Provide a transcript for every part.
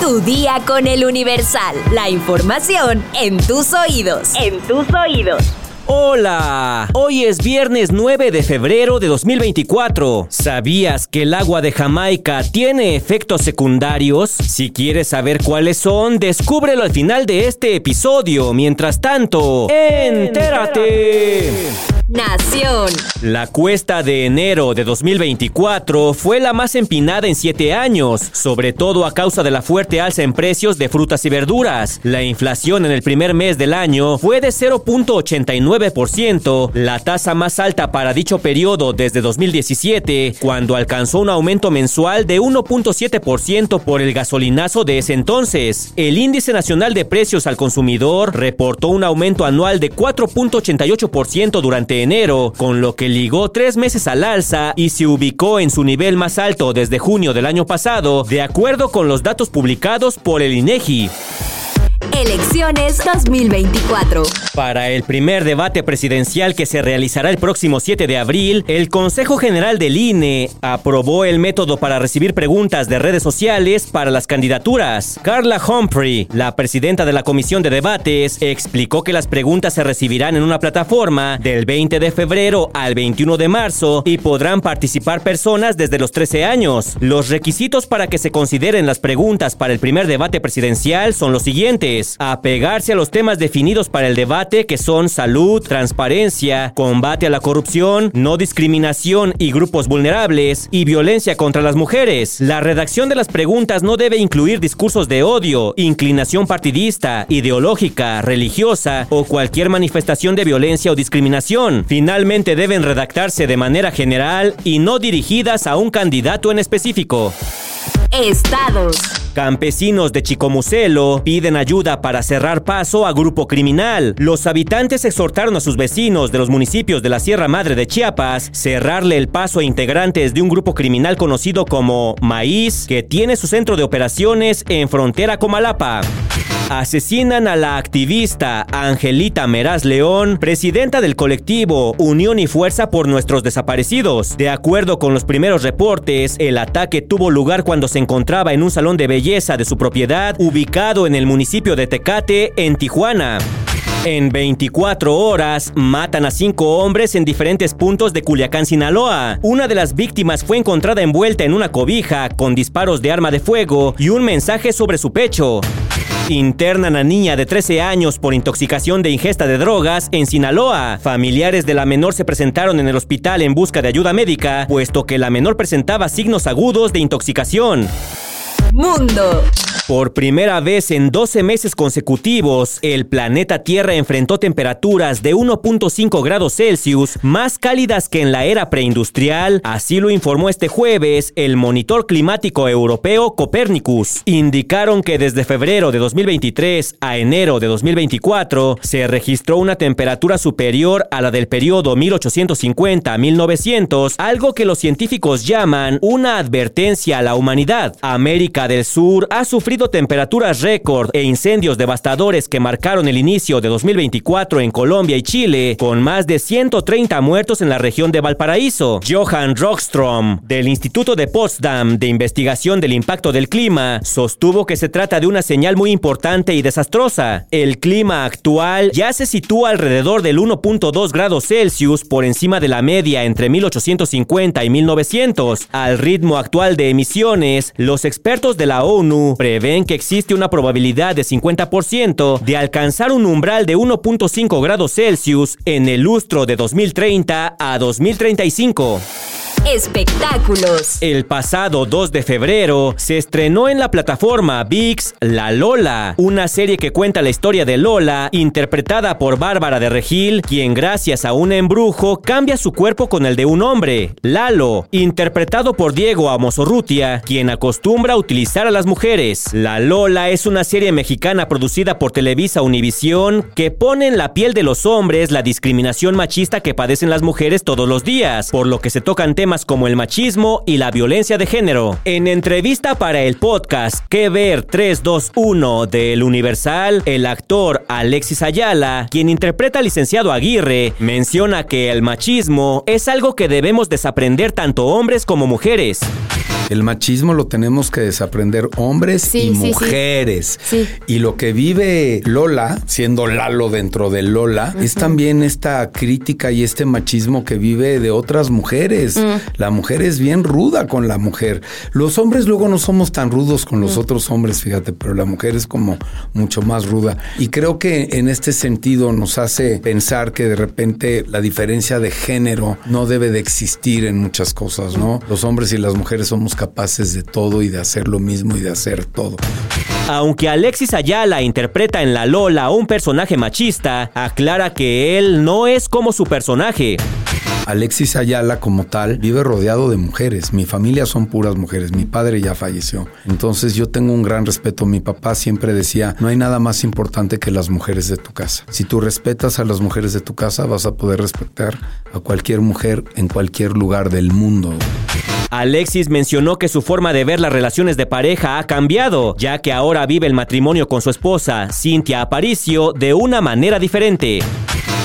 Tu día con el Universal. La información en tus oídos. En tus oídos. Hola, hoy es viernes 9 de febrero de 2024. ¿Sabías que el agua de Jamaica tiene efectos secundarios? Si quieres saber cuáles son, descúbrelo al final de este episodio. Mientras tanto, entérate. Nación. La cuesta de enero de 2024 fue la más empinada en siete años, sobre todo a causa de la fuerte alza en precios de frutas y verduras. La inflación en el primer mes del año fue de 0.89%, la tasa más alta para dicho periodo desde 2017, cuando alcanzó un aumento mensual de 1.7% por el gasolinazo de ese entonces. El índice nacional de precios al consumidor reportó un aumento anual de 4.88% durante enero, con lo que ligó tres meses al alza y se ubicó en su nivel más alto desde junio del año pasado, de acuerdo con los datos publicados por el INEGI. Elecciones 2024. Para el primer debate presidencial que se realizará el próximo 7 de abril, el Consejo General del INE aprobó el método para recibir preguntas de redes sociales para las candidaturas. Carla Humphrey, la presidenta de la Comisión de Debates, explicó que las preguntas se recibirán en una plataforma del 20 de febrero al 21 de marzo y podrán participar personas desde los 13 años. Los requisitos para que se consideren las preguntas para el primer debate presidencial son los siguientes apegarse a los temas definidos para el debate que son salud, transparencia, combate a la corrupción, no discriminación y grupos vulnerables y violencia contra las mujeres. La redacción de las preguntas no debe incluir discursos de odio, inclinación partidista, ideológica, religiosa o cualquier manifestación de violencia o discriminación. Finalmente deben redactarse de manera general y no dirigidas a un candidato en específico. Estados. Campesinos de Chicomucelo piden ayuda para cerrar paso a grupo criminal. Los habitantes exhortaron a sus vecinos de los municipios de la Sierra Madre de Chiapas cerrarle el paso a integrantes de un grupo criminal conocido como Maíz, que tiene su centro de operaciones en frontera Comalapa. Asesinan a la activista Angelita Meraz León, presidenta del colectivo Unión y Fuerza por Nuestros Desaparecidos. De acuerdo con los primeros reportes, el ataque tuvo lugar cuando se encontraba en un salón de belleza de su propiedad ubicado en el municipio de Tecate, en Tijuana. En 24 horas, matan a cinco hombres en diferentes puntos de Culiacán, Sinaloa. Una de las víctimas fue encontrada envuelta en una cobija con disparos de arma de fuego y un mensaje sobre su pecho. Internan a niña de 13 años por intoxicación de ingesta de drogas en Sinaloa. Familiares de la menor se presentaron en el hospital en busca de ayuda médica, puesto que la menor presentaba signos agudos de intoxicación. Mundo. Por primera vez en 12 meses consecutivos, el planeta Tierra enfrentó temperaturas de 1.5 grados Celsius más cálidas que en la era preindustrial, así lo informó este jueves el monitor climático europeo Copernicus. Indicaron que desde febrero de 2023 a enero de 2024 se registró una temperatura superior a la del periodo 1850-1900, algo que los científicos llaman una advertencia a la humanidad. América del Sur ha sufrido temperaturas récord e incendios devastadores que marcaron el inicio de 2024 en Colombia y Chile, con más de 130 muertos en la región de Valparaíso. Johan Rockstrom, del Instituto de Potsdam de Investigación del Impacto del Clima, sostuvo que se trata de una señal muy importante y desastrosa. El clima actual ya se sitúa alrededor del 1.2 grados Celsius por encima de la media entre 1850 y 1900. Al ritmo actual de emisiones, los expertos de la ONU prevén que existe una probabilidad de 50% de alcanzar un umbral de 1.5 grados Celsius en el lustro de 2030 a 2035. Espectáculos. El pasado 2 de febrero se estrenó en la plataforma VIX La Lola, una serie que cuenta la historia de Lola, interpretada por Bárbara de Regil, quien gracias a un embrujo cambia su cuerpo con el de un hombre, Lalo, interpretado por Diego Amosorrutia, quien acostumbra a utilizar a las mujeres. La Lola es una serie mexicana producida por Televisa Univisión que pone en la piel de los hombres la discriminación machista que padecen las mujeres todos los días, por lo que se tocan temas como el machismo y la violencia de género. En entrevista para el podcast Que Ver 321 del Universal, el actor Alexis Ayala, quien interpreta al licenciado Aguirre, menciona que el machismo es algo que debemos desaprender tanto hombres como mujeres. El machismo lo tenemos que desaprender hombres y mujeres. Y lo que vive Lola, siendo Lalo dentro de Lola, es también esta crítica y este machismo que vive de otras mujeres. Mm. La mujer es bien ruda con la mujer. Los hombres luego no somos tan rudos con los mm. otros hombres, fíjate, pero la mujer es como mucho más ruda. Y creo que en este sentido nos hace pensar que de repente la diferencia de género no debe de existir en muchas cosas, ¿no? Los hombres y las mujeres somos capaces de todo y de hacer lo mismo y de hacer todo. Aunque Alexis Ayala interpreta en La Lola un personaje machista, aclara que él no es como su personaje. Alexis Ayala como tal vive rodeado de mujeres. Mi familia son puras mujeres. Mi padre ya falleció. Entonces yo tengo un gran respeto. Mi papá siempre decía, no hay nada más importante que las mujeres de tu casa. Si tú respetas a las mujeres de tu casa, vas a poder respetar a cualquier mujer en cualquier lugar del mundo. Alexis mencionó que su forma de ver las relaciones de pareja ha cambiado, ya que ahora vive el matrimonio con su esposa, Cintia Aparicio, de una manera diferente.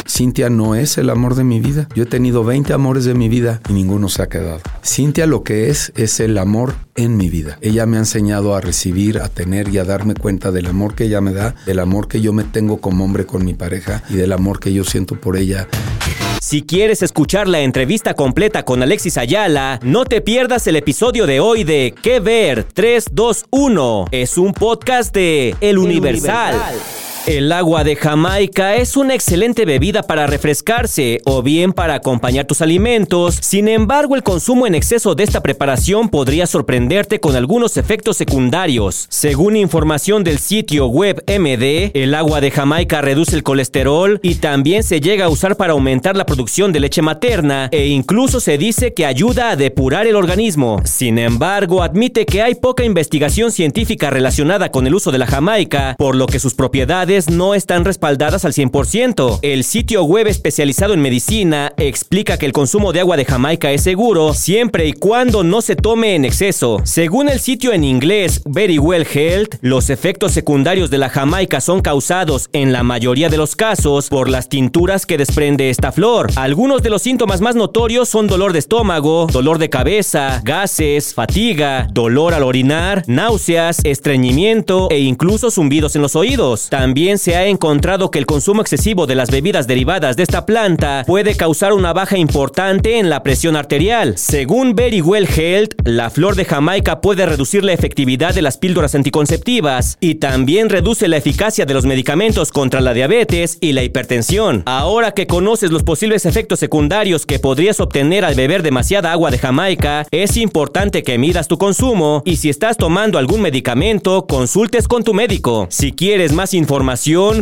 Cintia no es el amor de mi vida. Yo he tenido 20 amores de mi vida y ninguno se ha quedado. Cintia lo que es es el amor en mi vida. Ella me ha enseñado a recibir, a tener y a darme cuenta del amor que ella me da, del amor que yo me tengo como hombre con mi pareja y del amor que yo siento por ella. Si quieres escuchar la entrevista completa con Alexis Ayala, no te pierdas el episodio de hoy de ¿Qué ver? 321. Es un podcast de El Universal. El agua de Jamaica es una excelente bebida para refrescarse o bien para acompañar tus alimentos. Sin embargo, el consumo en exceso de esta preparación podría sorprenderte con algunos efectos secundarios. Según información del sitio web MD, el agua de Jamaica reduce el colesterol y también se llega a usar para aumentar la producción de leche materna e incluso se dice que ayuda a depurar el organismo. Sin embargo, admite que hay poca investigación científica relacionada con el uso de la Jamaica, por lo que sus propiedades no están respaldadas al 100%. El sitio web especializado en medicina explica que el consumo de agua de Jamaica es seguro siempre y cuando no se tome en exceso. Según el sitio en inglés Very Well Health, los efectos secundarios de la Jamaica son causados en la mayoría de los casos por las tinturas que desprende esta flor. Algunos de los síntomas más notorios son dolor de estómago, dolor de cabeza, gases, fatiga, dolor al orinar, náuseas, estreñimiento e incluso zumbidos en los oídos. También se ha encontrado que el consumo excesivo de las bebidas derivadas de esta planta puede causar una baja importante en la presión arterial. Según Very Well Health, la flor de Jamaica puede reducir la efectividad de las píldoras anticonceptivas y también reduce la eficacia de los medicamentos contra la diabetes y la hipertensión. Ahora que conoces los posibles efectos secundarios que podrías obtener al beber demasiada agua de Jamaica, es importante que midas tu consumo y si estás tomando algún medicamento, consultes con tu médico. Si quieres más información,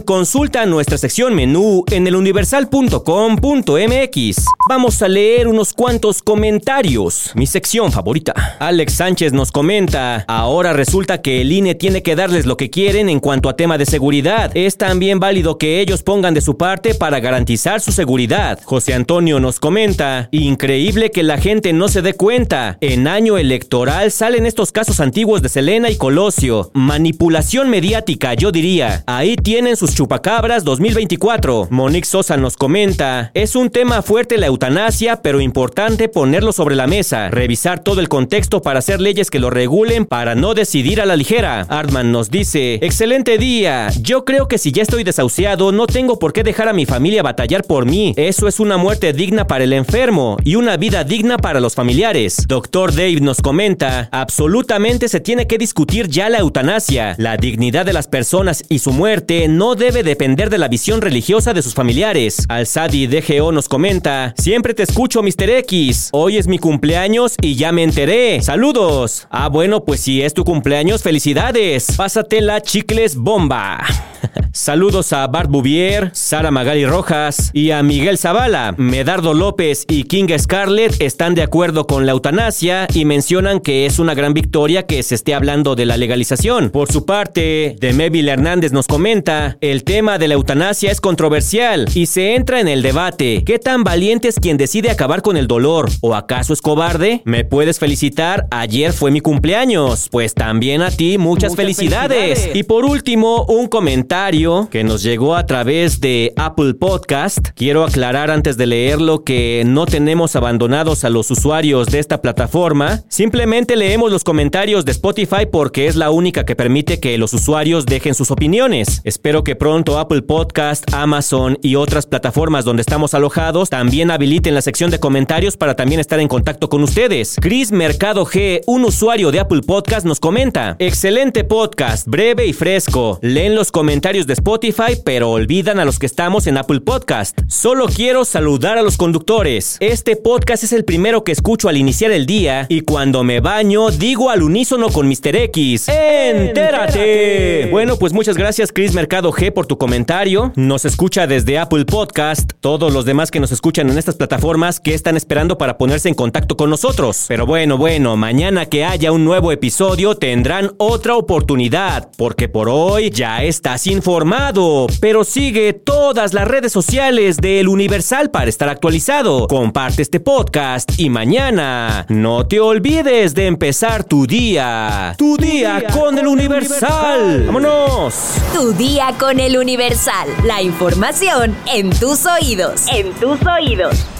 consulta nuestra sección menú en eluniversal.com.mx. Vamos a leer unos cuantos comentarios. Mi sección favorita. Alex Sánchez nos comenta, ahora resulta que el INE tiene que darles lo que quieren en cuanto a tema de seguridad. Es también válido que ellos pongan de su parte para garantizar su seguridad. José Antonio nos comenta, increíble que la gente no se dé cuenta. En año electoral salen estos casos antiguos de Selena y Colosio. Manipulación mediática, yo diría. Ahí tienen sus chupacabras 2024. Monique Sosa nos comenta, es un tema fuerte la eutanasia, pero importante ponerlo sobre la mesa, revisar todo el contexto para hacer leyes que lo regulen para no decidir a la ligera. Artman nos dice, excelente día, yo creo que si ya estoy desahuciado no tengo por qué dejar a mi familia batallar por mí, eso es una muerte digna para el enfermo y una vida digna para los familiares. Doctor Dave nos comenta, absolutamente se tiene que discutir ya la eutanasia, la dignidad de las personas y su muerte no debe depender de la visión religiosa de sus familiares. Alzadi DGO nos comenta, siempre te escucho Mr. X, hoy es mi cumpleaños y ya me enteré. Saludos. Ah, bueno, pues si es tu cumpleaños, felicidades. Pásatela chicles bomba. Saludos a Bart Bouvier, Sara Magali Rojas y a Miguel Zavala. Medardo López y King Scarlett están de acuerdo con la eutanasia y mencionan que es una gran victoria que se esté hablando de la legalización. Por su parte, Demeville Hernández nos comenta, el tema de la eutanasia es controversial y se entra en el debate. ¿Qué tan valiente es quien decide acabar con el dolor? ¿O acaso es cobarde? ¿Me puedes felicitar? Ayer fue mi cumpleaños. Pues también a ti muchas, felicidades. Y por último, un comentario comentario que nos llegó a través de Apple Podcast. Quiero aclarar antes de leerlo que no tenemos abandonados a los usuarios de esta plataforma. Simplemente leemos los comentarios de Spotify porque es la única que permite que los usuarios dejen sus opiniones. Espero que pronto Apple Podcast, Amazon y otras plataformas donde estamos alojados también habiliten la sección de comentarios para también estar en contacto con ustedes. Chris Mercado G, un usuario de Apple Podcast, nos comenta: Excelente podcast, breve y fresco. Leen los comentarios de Spotify, pero olvidan a los que estamos en Apple Podcast. Solo quiero saludar a los conductores. Este podcast es el primero que escucho al iniciar el día y cuando me baño digo al unísono con Mr. X. ¡Entérate! Bueno, pues muchas gracias Chris Mercado G por tu comentario. Nos escucha desde Apple Podcast. Todos los demás que nos escuchan en estas plataformas que están esperando para ponerse en contacto con nosotros. Pero bueno, bueno, mañana que haya un nuevo episodio tendrán otra oportunidad, porque por hoy ya estás informado. Pero sigue todas las redes sociales del Universal para estar actualizado. Comparte este podcast y mañana no te olvides de empezar tu día. Tu, día, con, el Universal. ¡Vámonos! Día con el Universal. La información en tus oídos. En tus oídos.